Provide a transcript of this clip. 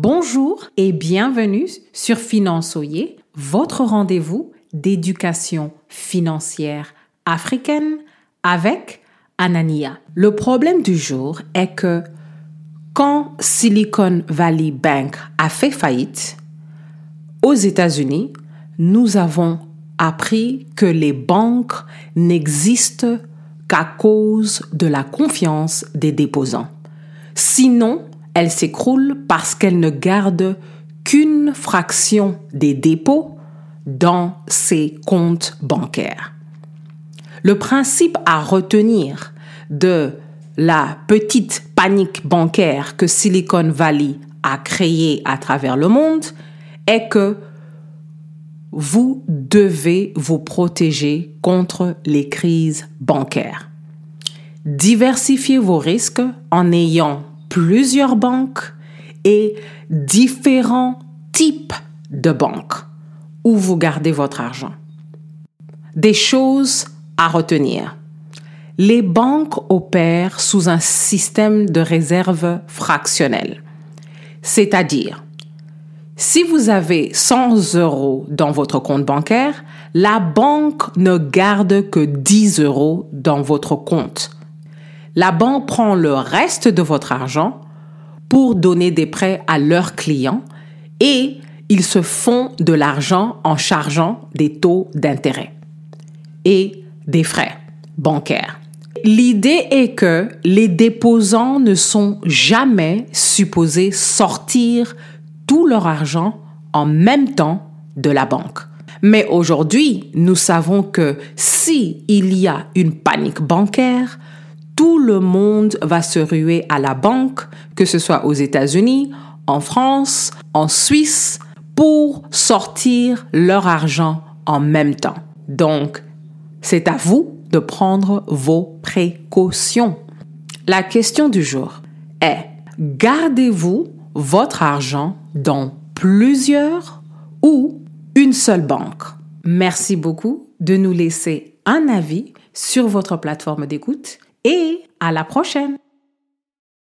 Bonjour et bienvenue sur Finançoyer, votre rendez-vous d'éducation financière africaine avec Anania. Le problème du jour est que quand Silicon Valley Bank a fait faillite aux États-Unis, nous avons appris que les banques n'existent qu'à cause de la confiance des déposants. Sinon, elles s'écroulent parce qu'elles ne gardent qu'une fraction des dépôts dans ces comptes bancaires. Le principe à retenir de la petite panique bancaire que Silicon Valley a créée à travers le monde est que vous devez vous protéger contre les crises bancaires. Diversifiez vos risques en ayant plusieurs banques et différents types de banques où vous gardez votre argent. Des choses à retenir. Les banques opèrent sous un système de réserve fractionnelle, c'est-à-dire si vous avez 100 euros dans votre compte bancaire, la banque ne garde que 10 euros dans votre compte. La banque prend le reste de votre argent pour donner des prêts à leurs clients et ils se font de l'argent en chargeant des taux d'intérêt et des frais bancaires. L'idée est que les déposants ne sont jamais supposés sortir tout leur argent en même temps de la banque. Mais aujourd'hui, nous savons que si y a une panique bancaire, tout le monde va se ruer à la banque, que ce soit aux États-Unis, en France, en Suisse, pour sortir leur argent en même temps. Donc, c'est à vous de prendre vos précautions. La question du jour est, gardez-vous votre argent dans plusieurs ou une seule banque? Merci beaucoup de nous laisser un avis sur votre plateforme d'écoute et à la prochaine.